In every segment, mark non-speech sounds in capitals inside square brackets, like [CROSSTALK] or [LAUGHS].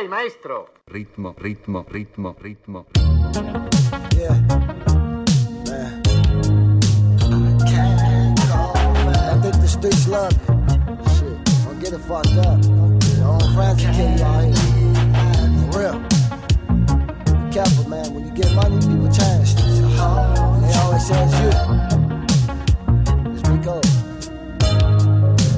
Lei, dico a lei, maestro. Ritmo, ritmo, ritmo, ritmo. Yeah. Man. I can't go back. I think the streets love it. Shit. Don't get it fucked up. Your own friends will kill you out here. For real. Be careful, man. When you get money, people change. And they always say it's you. Just be cool.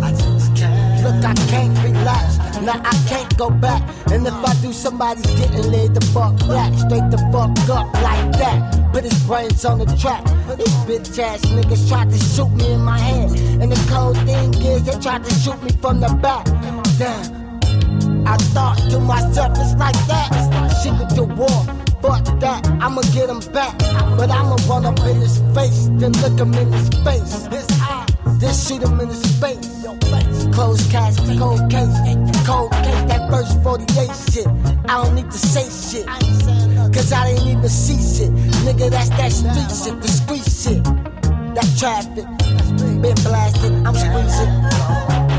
I just can't. Look, I can't relax. Now I can't go back. And if I do, somebody's getting laid the fuck back. Straight the fuck up like that. Put his brains on the track. These bitch ass niggas tried to shoot me in my head. And the cold thing is, they tried to shoot me from the back. Damn. I thought to myself, it's like that. Shit with the war. Fuck that, I'ma get him back. But I'ma run up in his face, then look him in his face. His eyes, then shoot him in his face. Closed casket, cold case, cold case, that first 48 shit. I don't need to say shit. Cause I didn't even see shit. Nigga, that's that street shit, the street shit. That traffic, been blasted, I'm squeezing.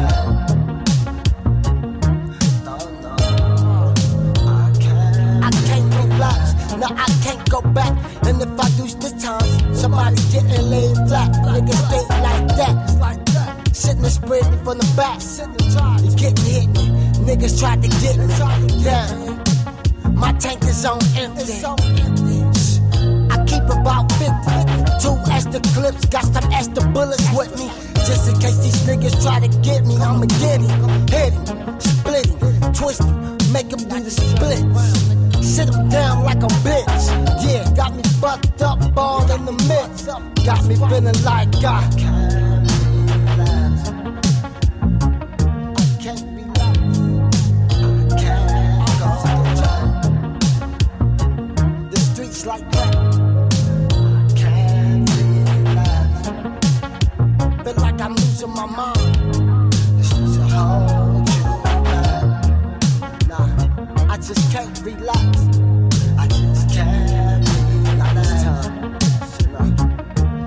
No, I can't go back. And if I do this time, somebody's getting laid flat. Niggas stay like that. Sitting and spreading from the back. You getting hit. Me, niggas tried to get me. Damn. My tank is on empty. I keep about 50. Two extra clips, got some extra bullets with me. Just in case these niggas try to get me, I'ma get him. Hit him, split him, twist him, make him do the splits. Sit him down like a bitch. Yeah, got me fucked up all in the mix. Got me feeling like I can't relax. I can't relax. I can't go. The streets like that. I can't relax. Feel like I'm losing my mind. Just can't relax. I just can't relax.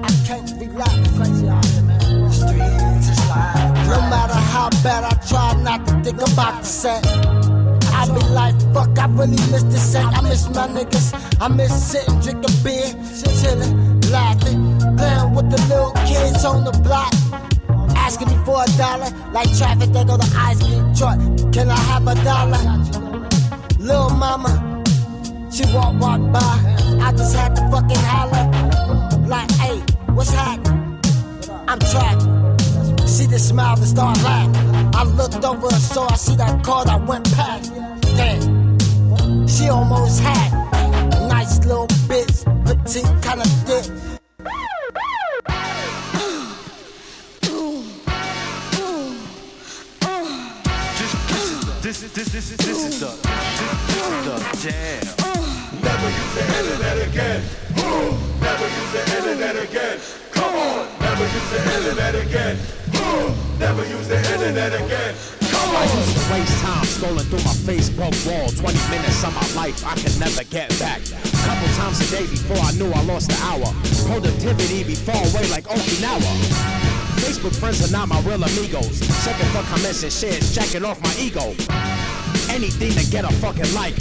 I can't relax. The streets is like No matter how bad I try not to think about the set. I be like, fuck, I really miss the set. I miss my niggas. I miss sitting, drinking beer, chilling, laughing, playing with the little kids on the block. Asking me for a dollar, like traffic, they go to ice cream truck. Can I have a dollar? Little mama, she walk, walk by. I just had to fucking holler. Like, hey, what's happening? I'm trapped. See the smile and start laughing. I looked over and saw I see that car that went past. Damn, she almost had nice little bitch, petite kind of thick. This is this this is this is the this is the jam. Never use the internet again. Ooh, never use the internet again. Come on, never use the internet again. Ooh, never use the internet again. Come I used to waste time scrolling through my Facebook wall. 20 minutes of my life I can never get back. Couple times a day before I knew I lost an hour. Productivity be far away like Okinawa. Facebook friends are not my real amigos. Checking for comments and shares, jacking off my ego. Anything to get a fucking like.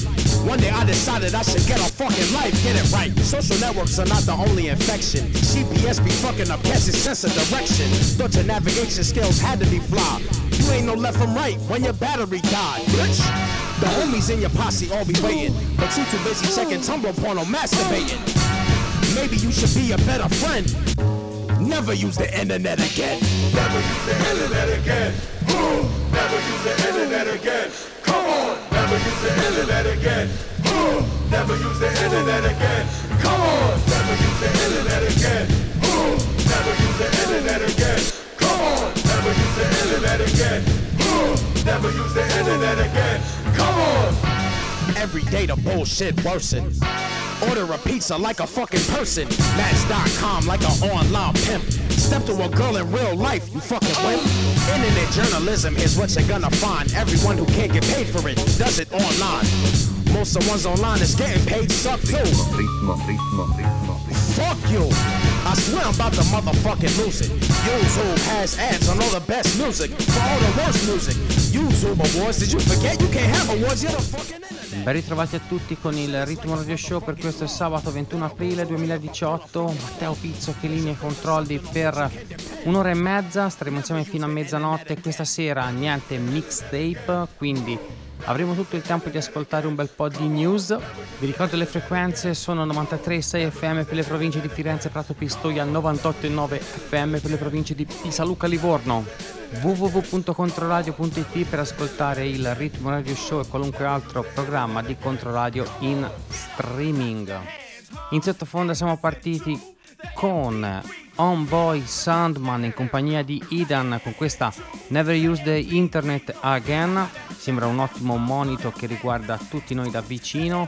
One day I decided I should get a fucking life, get it right. Social networks are not the only infection. GPS be fucking up catching sense of direction. Thought your navigation skills had to be flawed. You ain't no left from right when your battery died, bitch. The homies in your posse all be waiting, but you too busy checking Tumblr porno masturbating. Maybe you should be a better friend. Never use the internet again. Never use the internet again. Ooh, never use the internet again. Come on, never use the internet again. Ooh, never use the internet again. Come on, never use the internet again. Ooh, never use the internet again. Come on, never use the internet again. Ooh, never use the internet again. Come on. Every day the bullshit worsens. Order a pizza like a fucking person. Match.com like an online pimp. Step to a girl in real life, you fucking wimp. Internet journalism is what you're gonna find. Everyone who can't get paid for it does it online. Most of ones online is getting paid suck too. ritmo, ritmo, ritmo, ritmo. Fuck you. I swear I'm about to motherfucking lose it. YouTube has ads on all the best music for all the worst music. YouTube awards, did you forget you can't have awards? You're the fucking internet. Ben ritrovati a tutti con il Ritmo Radio Show per questo sabato 21 aprile 2018. Matteo Pizzo che linea i controlli per un'ora e mezza. Staremo insieme fino a mezzanotte. Questa sera niente mixtape, quindi avremo tutto il tempo di ascoltare un bel po' di news. Vi ricordo le frequenze sono 93,6 FM per le province di Firenze, Prato Pistoia, 98,9 FM per le province di Pisa, Luca, Livorno www.controradio.it per ascoltare il Ritmo Radio Show e qualunque altro programma di Controradio in streaming. In sottofondo siamo partiti con Homeboy Sandman in compagnia di Idan con questa Never Use the Internet Again. Sembra un ottimo monito che riguarda tutti noi da vicino.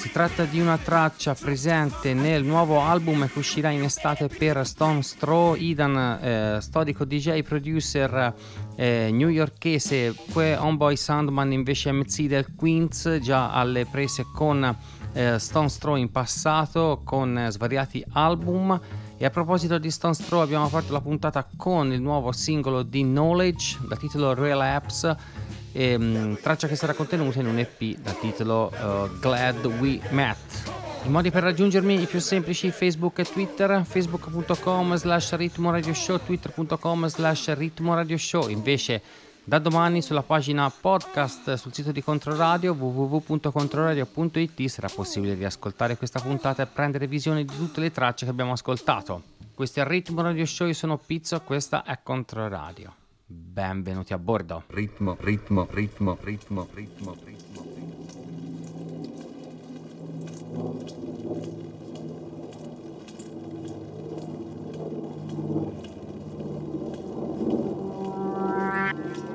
Si tratta di una traccia presente nel nuovo album che uscirà in estate per Stone Straw. Idan, eh, storico DJ producer eh, newyorkese, poi Homeboy Sandman invece MC del Queens, già alle prese con eh, Stone Straw in passato, con eh, svariati album. E a proposito di Stone Straw abbiamo aperto la puntata con il nuovo singolo di Knowledge dal titolo Relapse ehm, traccia che sarà contenuta in un EP dal titolo eh, Glad We Met. I modi per raggiungermi i più semplici Facebook e Twitter, facebook.com slash ritmo radio show, twitter.com slash ritmo radio show. Invece da domani sulla pagina podcast sul sito di Controradio www.controradio.it sarà possibile riascoltare questa puntata e prendere visione di tutte le tracce che abbiamo ascoltato. Questo è il Ritmo Radio Show, io sono Pizzo, questa è Controradio. Benvenuti a bordo. ritmo, ritmo, ritmo, ritmo, ritmo, ritmo. Thank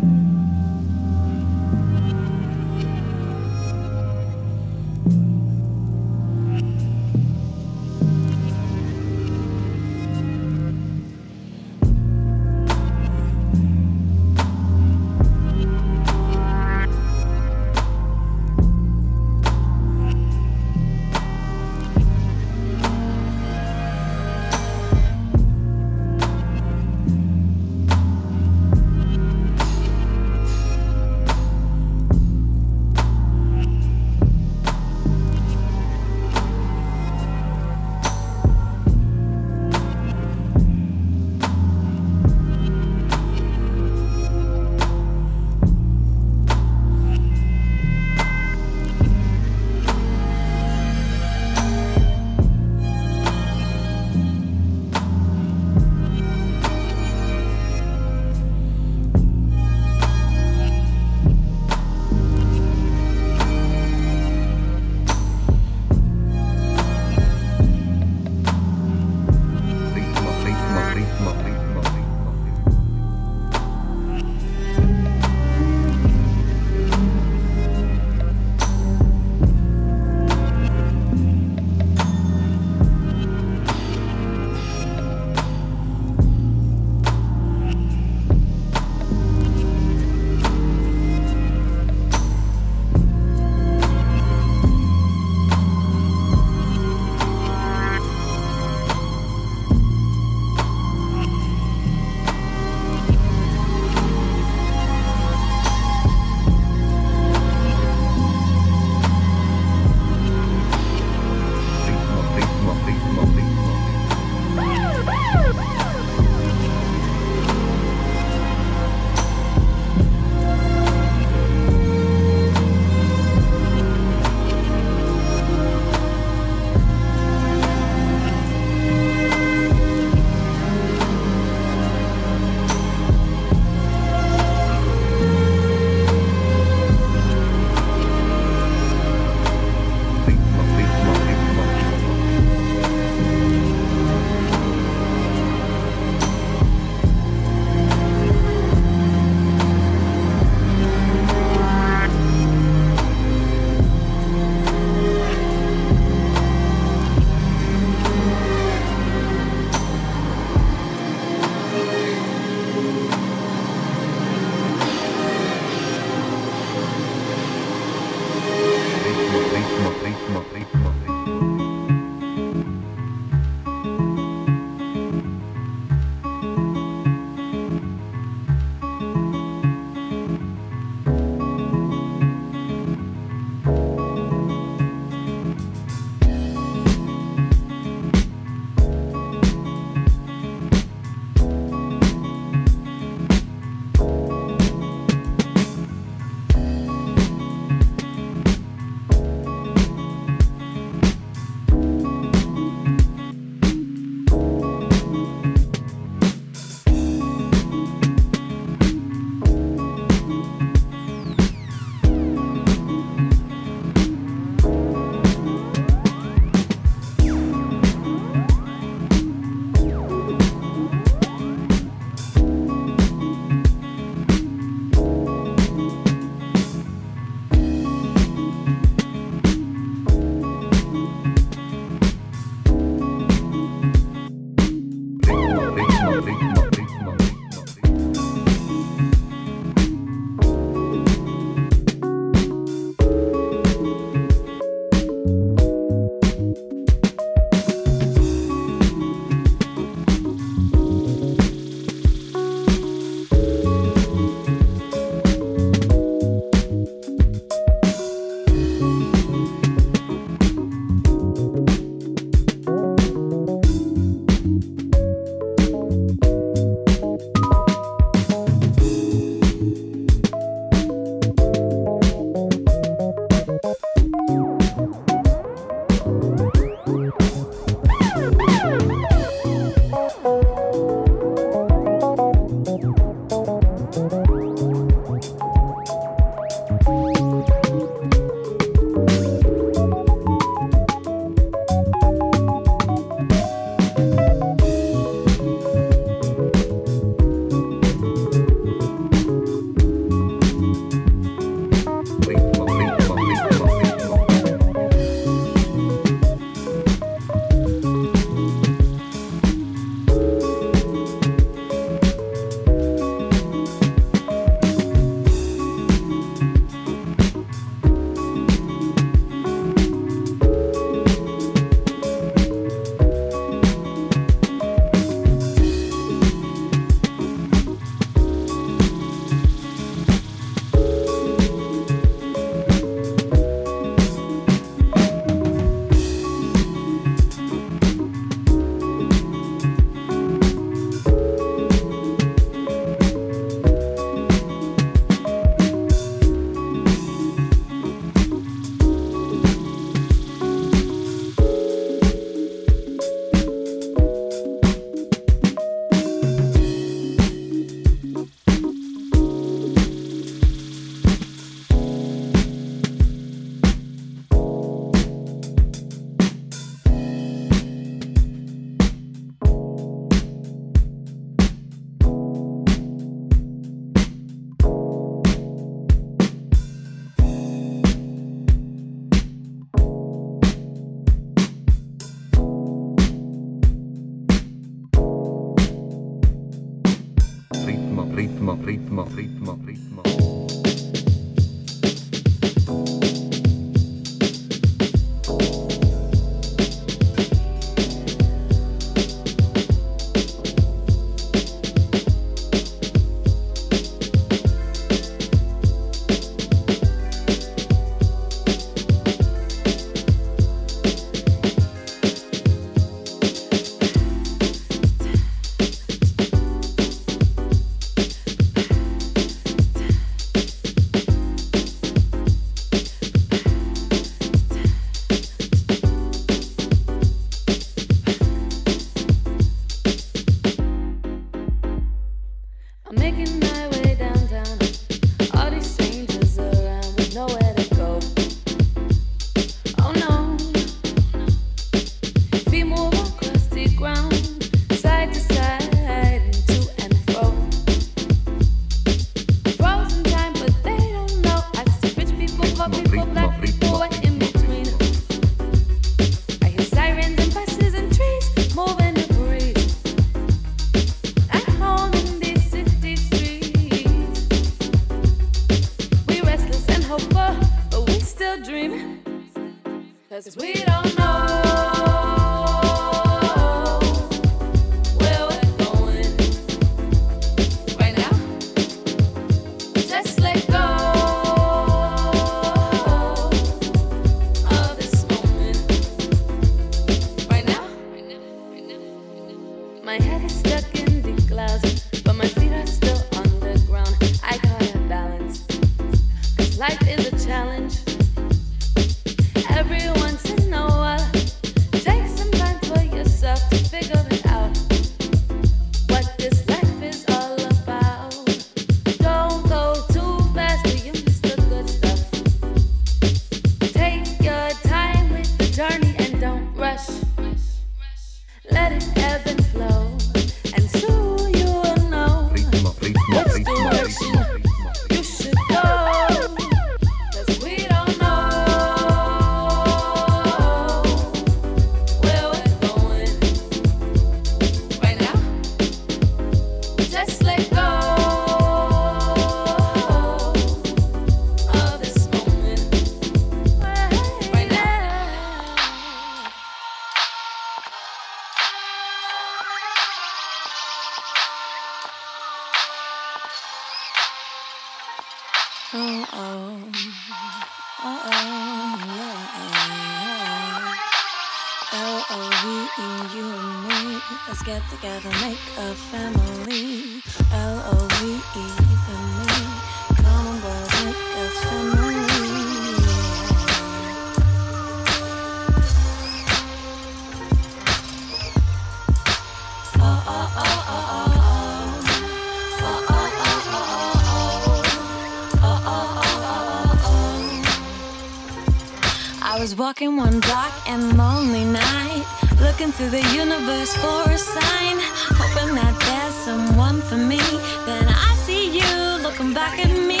walking one dark and lonely night, looking to the universe for a sign, hoping that there's someone for me. Then I see you looking back at me,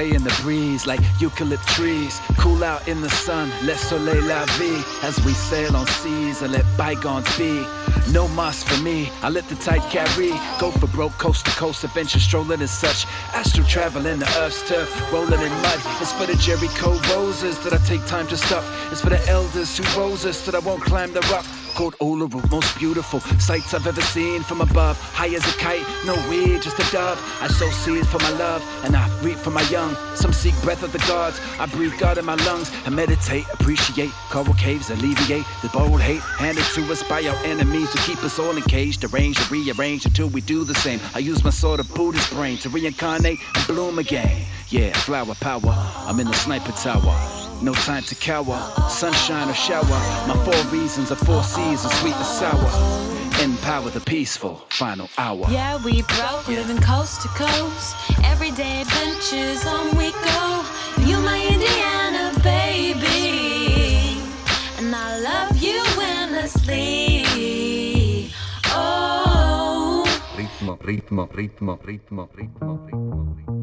sway in the breeze like eucalypt trees. Cool out in the sun, let's soleil la vie. As we sail on seas and let bygones be. No moss for me, I let the tide carry. Go for broke, coast to coast, adventure strolling and such. Astral traveling the earth's turf, rolling in mud. It's for the Jericho roses that I take time to stop. It's for the elders who rose us that I won't climb the rock. Called Uluru, most beautiful sights I've ever seen from above. High as a kite, no weed, just a dove. I sow seeds for my love, and I reap for my young. Some seek breath of the gods. I breathe God in my lungs and meditate, appreciate coral caves, alleviate the bold hate handed to us by our enemies to keep us all engaged, arranged, and rearrange until we do the same. I use my sword of Buddhist brain to reincarnate and bloom again. Yeah, flower power. I'm in the sniper tower. No time to cower, sunshine or shower. My four reasons are four seasons, sweet and sour. Empower the peaceful, final hour. Yeah, we broke, living coast to coast. Everyday adventures on we go. You my Indiana baby, and I love you endlessly. Oh. Ritmo, ritmo, ritmo, ritmo, ritmo, ritmo, ritmo. ritmo,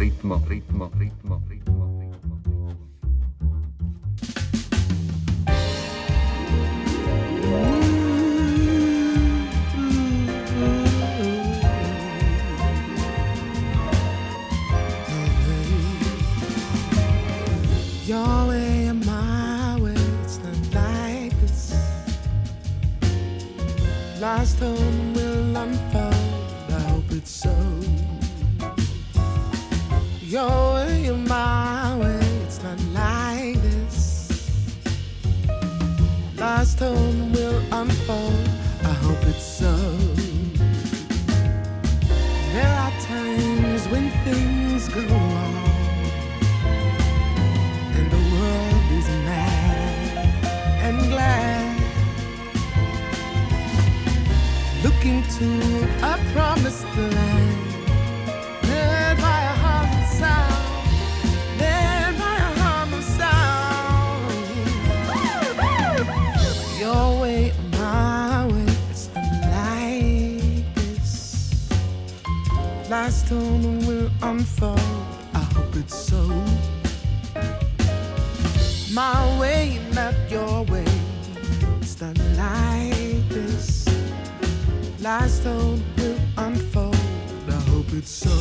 ritmo, ritmo, ritmo, ritmo. Your way and my way, it's not like this. Last home will unfold, Your way my way, it's not like this. Last home storm will unfold. I hope it's so. My way, not your way. It's not like this. Last stone will unfold. I hope it's so.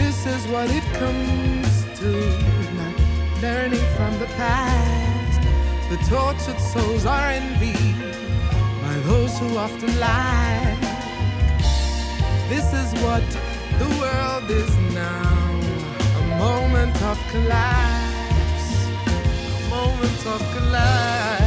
This is what it comes to. Not learning from the past. The tortured souls are envied by those who often lie. This is what the world is now. A moment of collapse. A moment of collapse.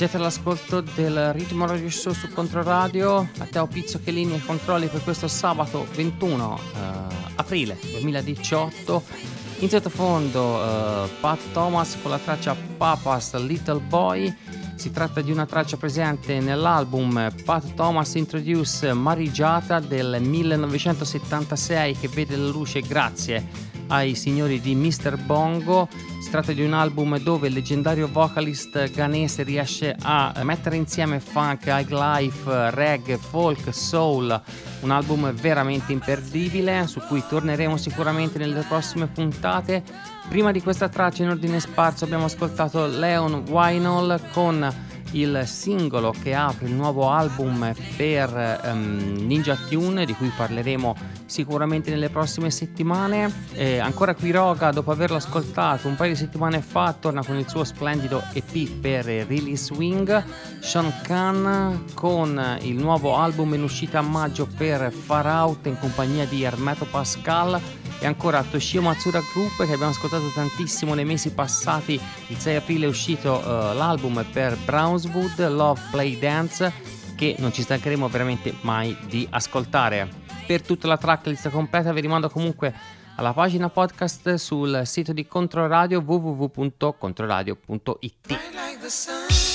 Siete all'ascolto del Ritmo Radio Show su Controradio. Matteo Pizzo che linea e controlli per questo sabato 21 eh, aprile 2018. In sottofondo eh, Pat Thomas con la traccia Papa's Little Boy. Si tratta di una traccia presente nell'album Pat Thomas Introduce Marigiata del 1976 che vede la luce grazie ai signori di Mr. Bongo. Si tratta di un album dove il leggendario vocalist ghanese riesce a mettere insieme funk, highlife, reggae, folk, soul. Un album veramente imperdibile su cui torneremo sicuramente nelle prossime puntate. Prima di questa traccia in ordine sparso abbiamo ascoltato Leon Wynol con il singolo che apre il nuovo album per um, Ninja Tune di cui parleremo sicuramente nelle prossime settimane. E ancora qui Roga, dopo averlo ascoltato un paio di settimane fa, torna con il suo splendido EP per Really Swing. Sean Khan con il nuovo album in uscita a maggio per Far Out in compagnia di Hermeto Pascal e ancora Toshio Matsura Group che abbiamo ascoltato tantissimo nei mesi passati. Il 6 aprile è uscito uh, l'album per Brownswood, Love Play Dance, che non ci stancheremo veramente mai di ascoltare. Per tutta la tracklist completa vi rimando comunque alla pagina podcast sul sito di Controradio www.controradio.it.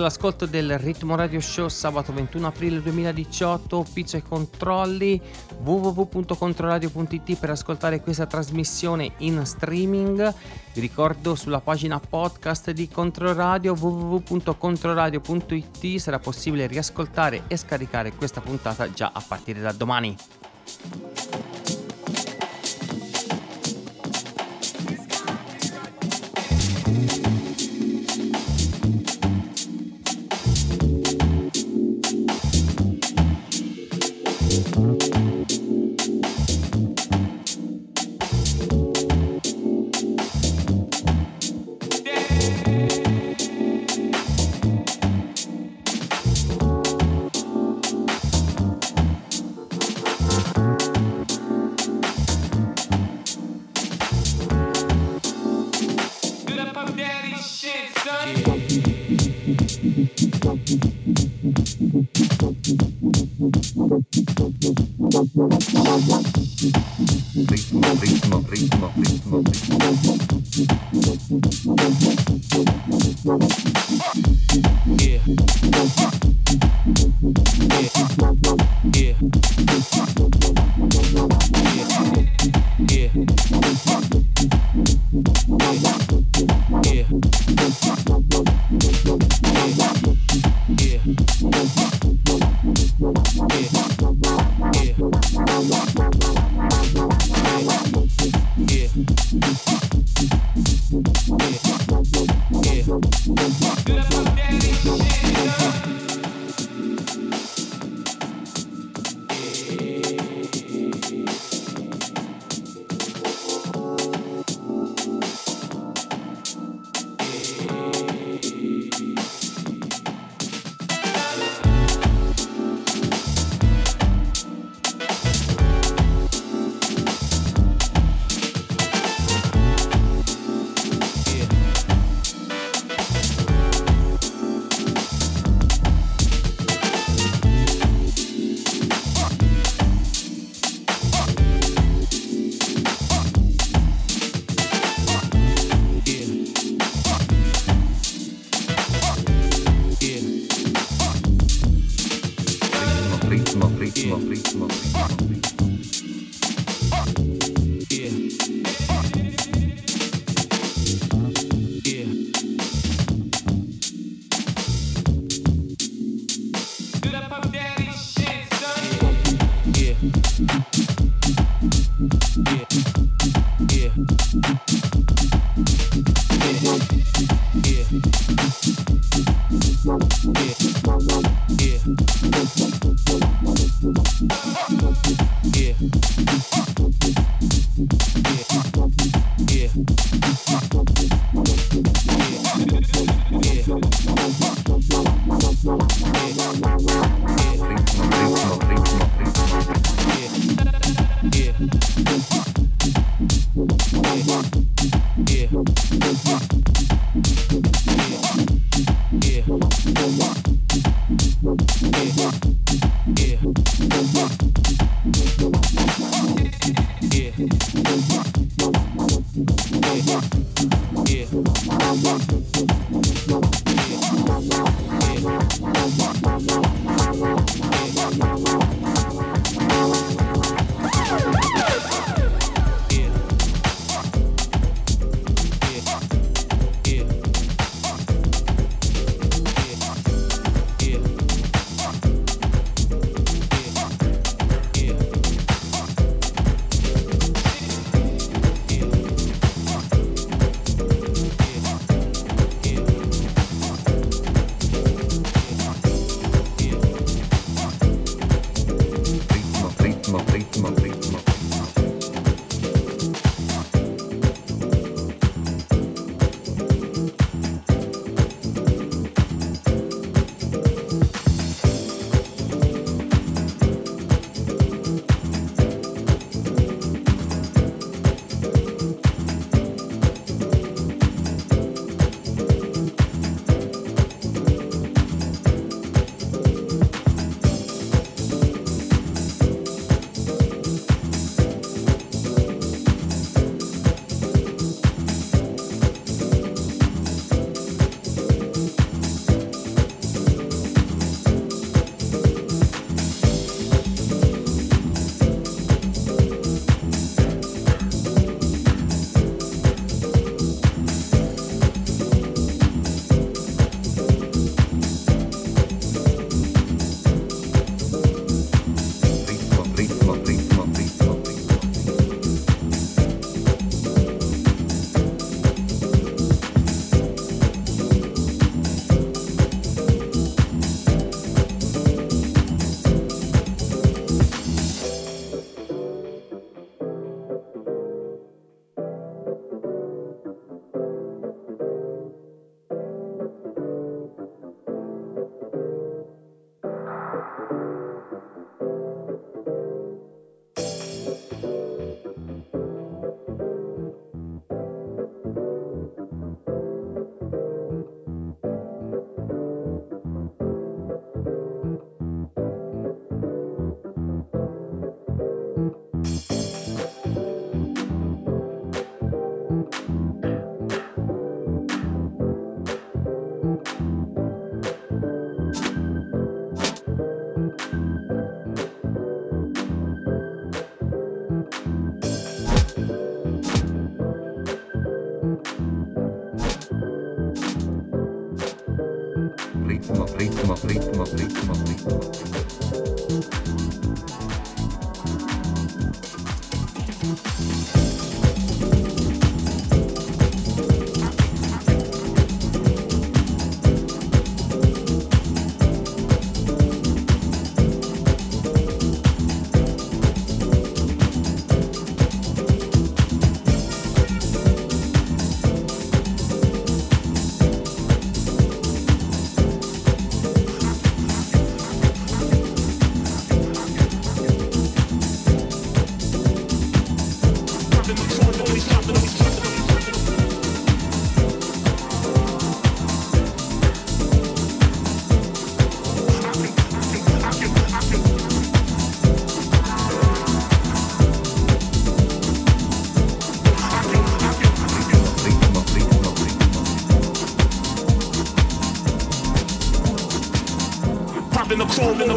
dell'ascolto del Ritmo Radio Show sabato 21 aprile 2018, Pizzo e Controlli, www.controradio.it per ascoltare questa trasmissione in streaming. Vi ricordo sulla pagina podcast di Controradio www.controradio.it sarà possibile riascoltare e scaricare questa puntata già a partire da domani.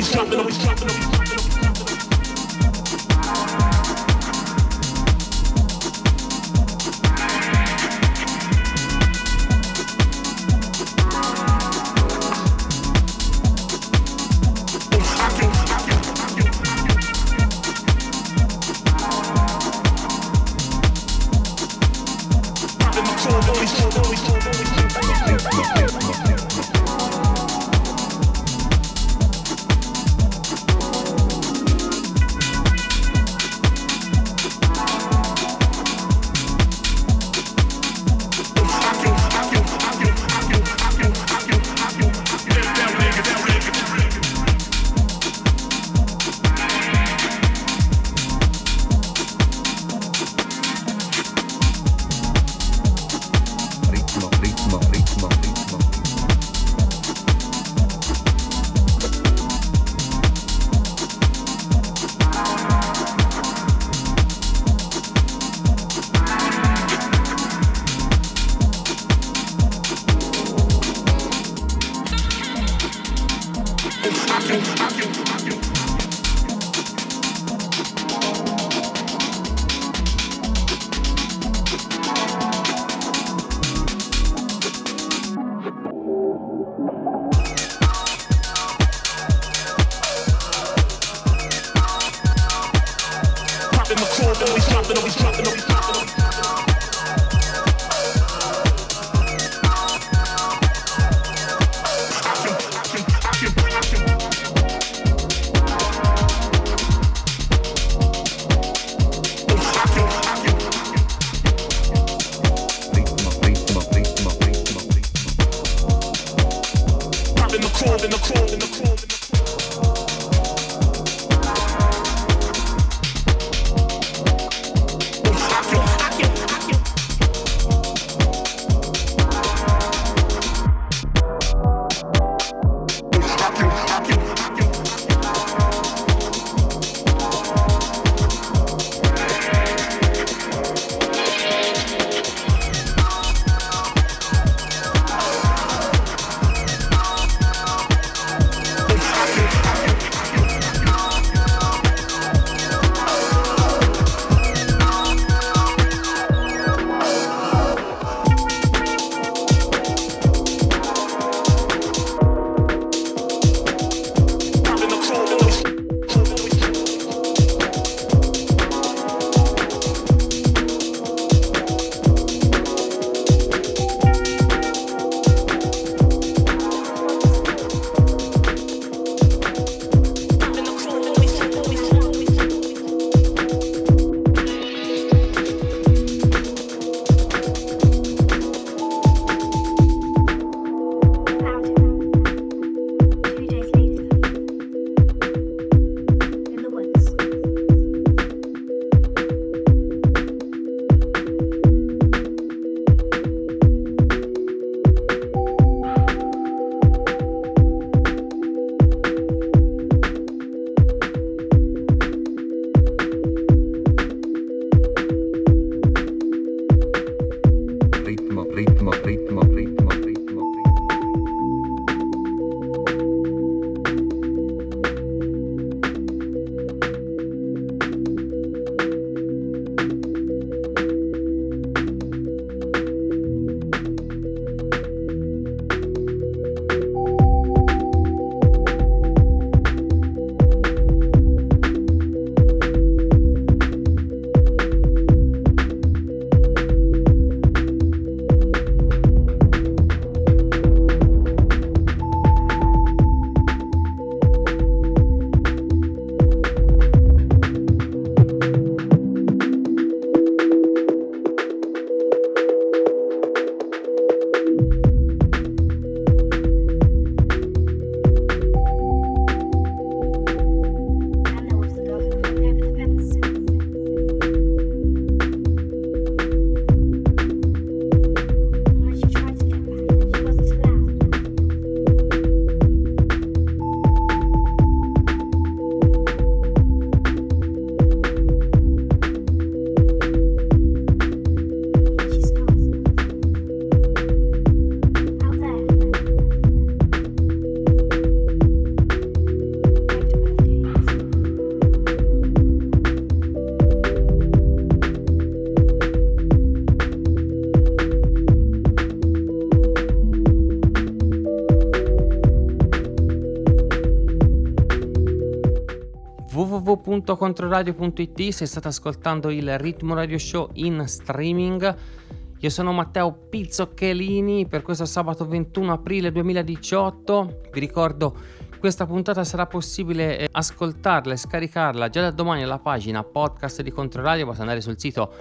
The chrome and we www.controradio.it se state ascoltando il Ritmo Radio Show in streaming. Io sono Matteo Pizzochelini per questo sabato 21 aprile 2018. Vi ricordo questa puntata sarà possibile eh, ascoltarla e scaricarla già da domani alla pagina podcast di Controradio, basta andare sul sito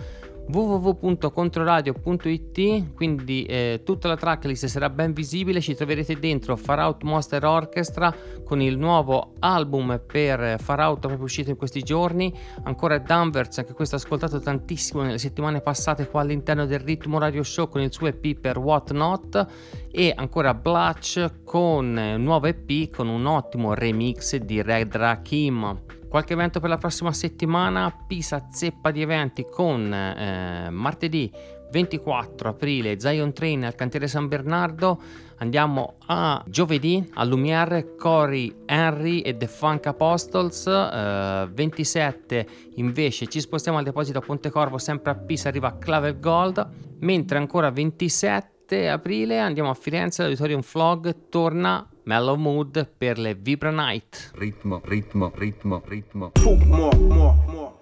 www.controradio.it quindi eh, tutta la tracklist sarà ben visibile. Ci troverete dentro Far Out Monster Orchestra con il nuovo album per Far Out proprio uscito in questi giorni. Ancora Danvers anche questo ascoltato tantissimo nelle settimane passate qua all'interno del Ritmo Radio Show con il suo EP per What Not. E ancora Blatch con un nuovo EP con un ottimo remix di Red Rakim Qualche evento per la prossima settimana, Pisa zeppa di eventi con eh, martedì 24 aprile Zion Train al cantiere San Bernardo. Andiamo a giovedì a Lumiere, Cory Henry e The Funk Apostles. Eh, 27 invece ci spostiamo al deposito a Pontecorvo, sempre a Pisa arriva Clave Gold. Mentre ancora 27 aprile andiamo a Firenze, l'Auditorium Flog torna Mellow Mood per le Vibra Night. Ritmo, ritmo, ritmo, ritmo. Oh, mo, mo, mo,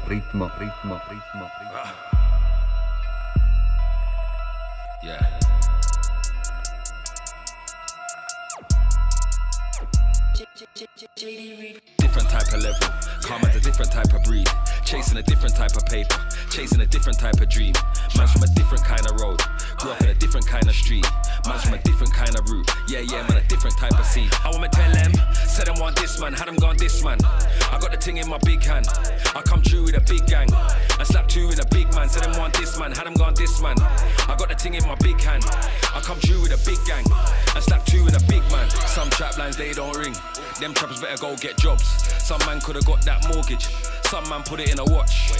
Ritmo, ritmo, ritmo, ritmo. Yeah. Different type of level, karma's a different type of breed. Chasing a different type of paper, chasing a different type of dream. Man's from a different kind of road, grew up in a different kind of street. Man's from a different kind of route, yeah, yeah, man, a different type of seed. I wanna tell them, say them want this man, had them gone this man. I got the thing in my big hand, I come true with a big gang. I slap two with a big man, say them want this man, had them gone this man. I got the thing in my big hand, I come true with a big gang. I slap two with a big man. Some trap lines they don't ring. Them trappers better go get jobs. Some man could have got that mortgage. Some man put it in a watch.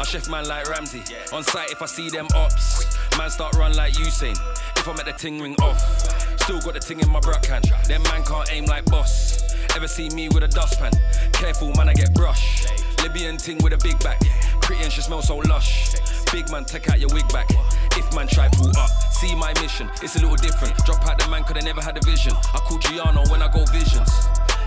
I chef man like Ramsay. On site if I see them ops. Man start run like Usain. If I'm at the ting ring off. Still got the ting in my bruck hand. Them man can't aim like boss. Ever see me with a dustpan? Careful man I get brush. Libyan ting with a big back. Pretty and she smell so lush. Big man take out your wig back. If man try pull up. See my mission, it's a little different. Drop out the man, could I never had a vision. I call Giano when I go visions.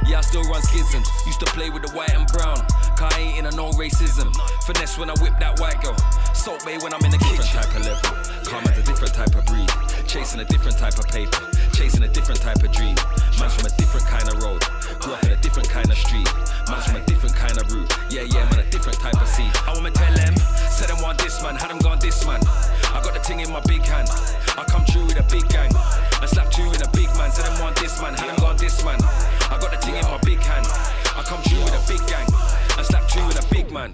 Yeah, I still run schisms. Used to play with the white and brown. Cause I ain't in a no racism. Finesse when I whip that white girl. Salt Bae when I'm in the different kitchen. type of level. Karma's a different type of breed. Chasing a different type of paper. Chasing a different type of dream. Man's from a different kind of road. Grew up in a different kind of street. Man's from a different kind of route. Yeah, yeah, man, a different type of seed. I wanna tell them, say them want this man, had them gone this man. I got the thing in my big hand. I come true with a big gang. I slap two in a big man, say them want this man, had them gone this man. I got the thing in my big hand. I come true with a big gang. I slap two with a big man.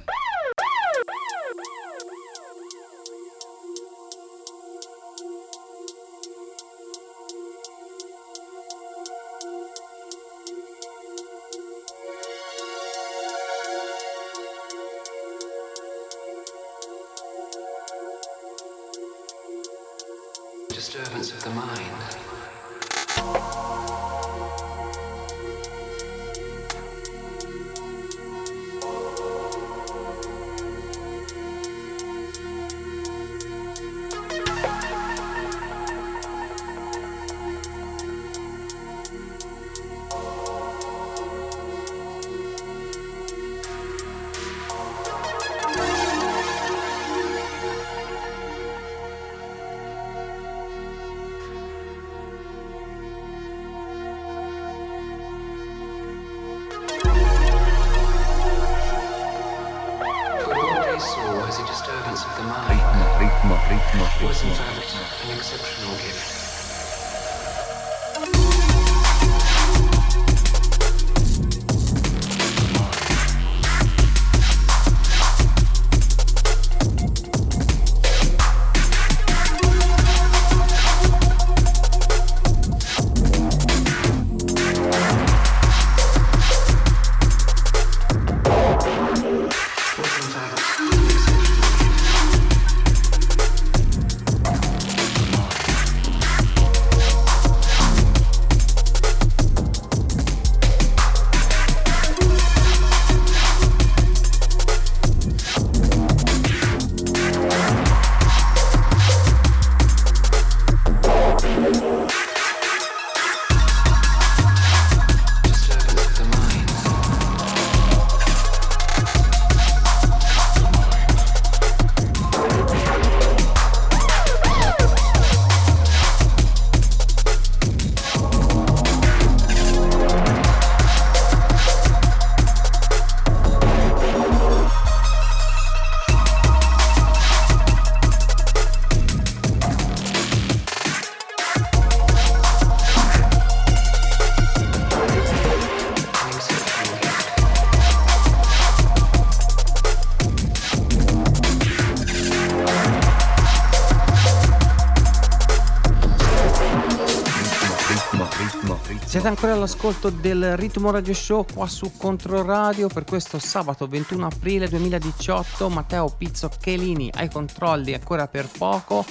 Ancora all'ascolto del Ritmo Radio Show qua su Controradio per questo sabato 21 aprile 2018. Matteo Pizzo Chelini ai controlli ancora per poco.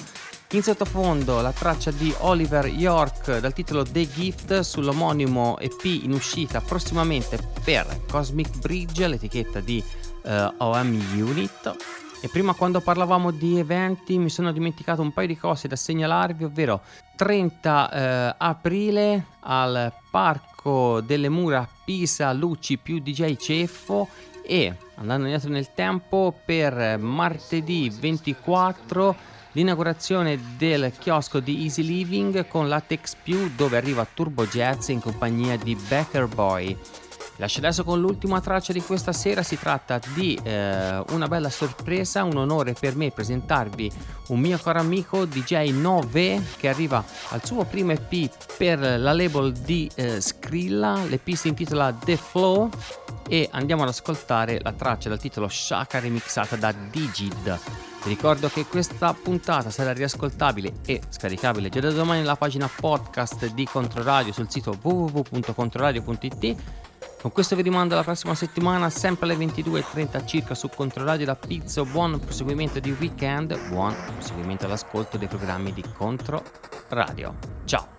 In sottofondo la traccia di Oliver York dal titolo The Gift sull'omonimo EP in uscita prossimamente per Cosmic Bridge, l'etichetta di eh, OM Unit. E prima quando parlavamo di eventi mi sono dimenticato un paio di cose da segnalarvi, ovvero 30 eh, aprile al Parco delle Mura Pisa Luci più DJ Ceffo E andando indietro nel tempo, per martedì 24 l'inaugurazione del chiosco di Easy Living con Latex Più dove arriva Turbo Jazz in compagnia di Becker Boy. Lascio adesso con l'ultima traccia di questa sera, si tratta di eh, una bella sorpresa, un onore per me presentarvi un mio caro amico DJ 9 che arriva al suo primo EP per la label di eh, Skrilla, l'EP si intitola The Flow e andiamo ad ascoltare la traccia dal titolo Shaka remixata da Digid. Vi ricordo che questa puntata sarà riascoltabile e scaricabile già da domani nella pagina podcast di Controradio sul sito www.controradio.it con questo vi rimando alla prossima settimana, sempre alle 22.30 circa su Controradio da Pizzo. Buon proseguimento di weekend, buon proseguimento all'ascolto dei programmi di Contro Radio. Ciao!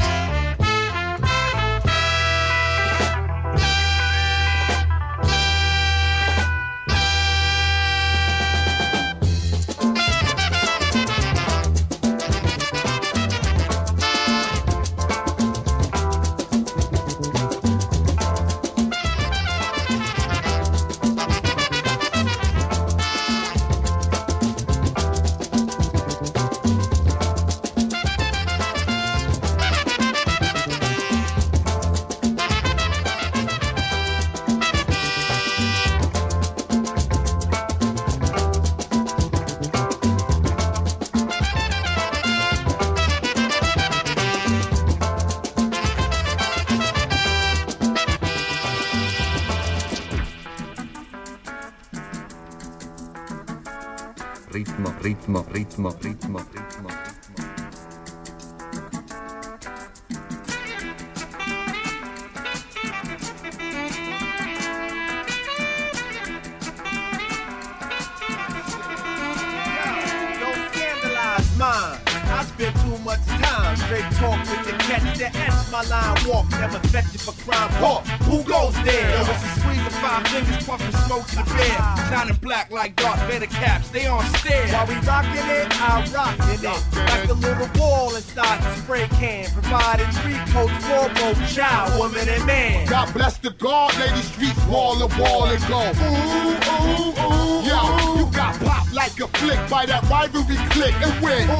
Ritmo, ritmo, ritmo, ritmo, ritmo. Don't scandalize mine. I spend too much time straight talk with the catch the S. My line walk never fetch it for crime. Walk. Who goes there? Yo, it's a squeeze of five fingers puffin' smoke to the bed. Shining black like Darth Vader caps. They on stairs. While we rockin' it, I rockin' it. Like a little wall inside the spray can. Providing three coats for both child, woman, and man. God bless the God, lady streets wall to wall and go. Ooh, ooh, ooh. Yo, you got popped like a flick by that rivalry click and win. Ooh,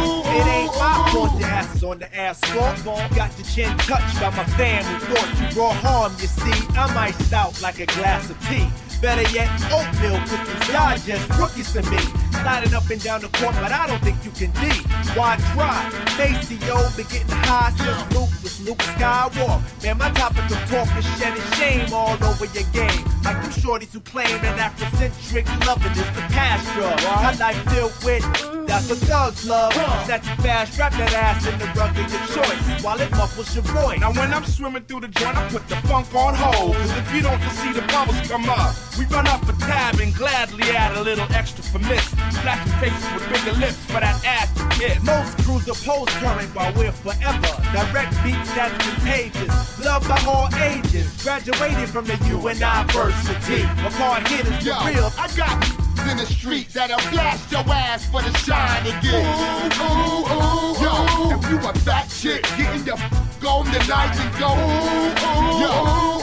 ooh, It ain't my fault your ass is on the asphalt. Got your chin touched by my family. Thought you brought harm, you see. I'm iced out like a glass of tea. Better yet, oatmeal cookies. Y'all just rookies to me. Sliding up and down the court, but I don't think you can D. Why try? Maceo been getting high since Luke was Luke Skywalker. Man, my topic of talk is shedding shame all over your game. Like them shorties who claim that Afrocentric loving is the past drug. My life filled with that's what thugs love. Set you fast, strap that ass in the rug of your choice while it muffles your voice. Now when I'm swimming through the joint, I put the funk on hold. Cause if you don't see the bubbles come up, We run up a tab and gladly add a little extra for miss. Flashing faces with bigger lips for that ass to kiss. Most crews oppose current while we're forever. Direct beats that's contagious. Loved by all ages. Graduated from the University. But hard hitters for real. I got in the street that'll blast your ass for the shine again. Ooh, ooh, ooh, Yo, if you a fat chick, getting your f- on tonight and go. Ooh, ooh, Yo,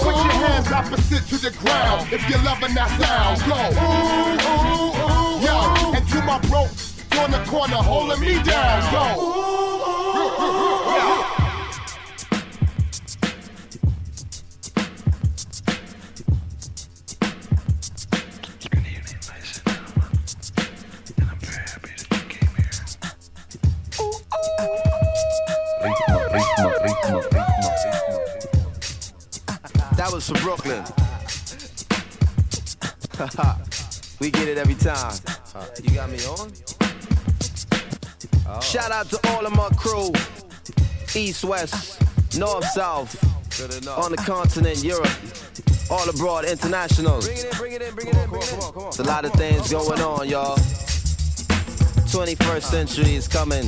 put your hands opposite to the ground if you're loving that sound. Go. Ooh, ooh, ooh, Yo, and to my bro on the corner holding me down. Go. Yo. That was from Brooklyn. [LAUGHS] we get it every time. You got me on? Oh. Shout out to all of my crew. East, West, North, South. On the continent, Europe. All abroad, internationals. Bring it in, bring it in, bring it in, bring it in. It's a lot of things going on, y'all. 21st century is coming.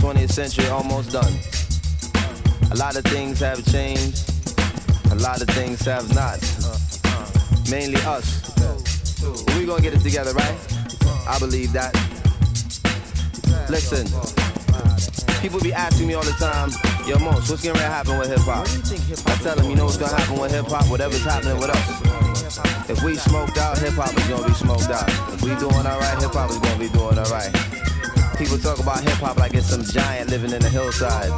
20th century almost done. A lot of things have changed. A lot of things have not. Mainly us. We gonna get it together, right? I believe that. Listen, people be asking me all the time, Yo, Mos, what's gonna happen with hip hop? I tell them, you know what's gonna happen with hip hop? Whatever's happening with us. If we smoked out, hip hop is gonna be smoked out. If we doing alright, hip hop is gonna be doing alright. People talk about hip hop like it's some giant living in the hillside,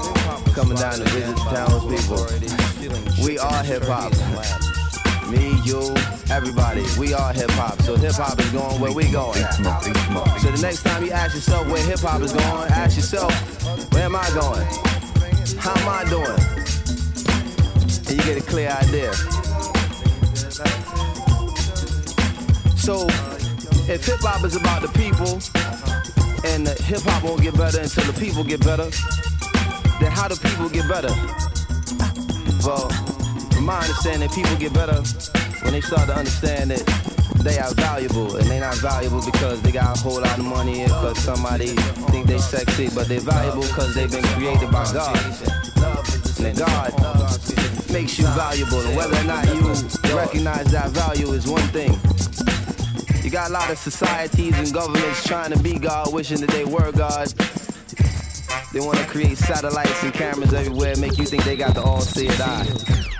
coming down to visit the townspeople. We are hip hop. Me, you, everybody. We are hip hop. So hip hop is going where we going. So the next time you ask yourself where hip hop is going, ask yourself, where am I going? How am I doing? And you get a clear idea. So, if hip hop is about the people, and hip hop won't get better until the people get better, then how do people get better? Well, from my understanding, people get better when they start to understand that they are valuable, and they're not valuable because they got a whole lot of money or because somebody think they sexy, but they're valuable because they've been created by God. And God makes you valuable, and whether or not you recognize that value is one thing. You got a lot of societies and governments trying to be God, wishing that they were God. They want to create satellites and cameras everywhere, make you think they got the all-seeing eye.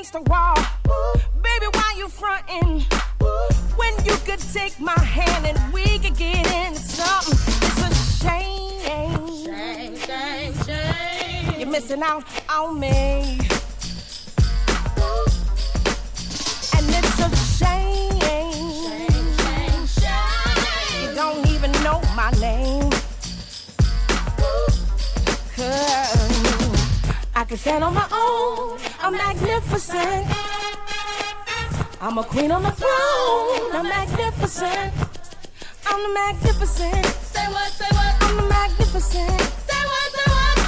Against the wall. Baby, why you frontin'? When you could take my hand and we could get into something. It's a shame. Shame, shame, shame. You're missing out on me. And it's a shame. Shame, shame, shame. You don't even know my name. Cause I can stand on my own. I'm magnificent. I'm a queen on the throne. I'm magnificent. I'm the magnificent. Say what, say what? I'm the magnificent. Say what, say what?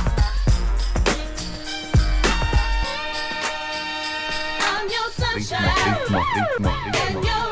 I'm your sunshine. Ritmo, ritmo, And ritmo.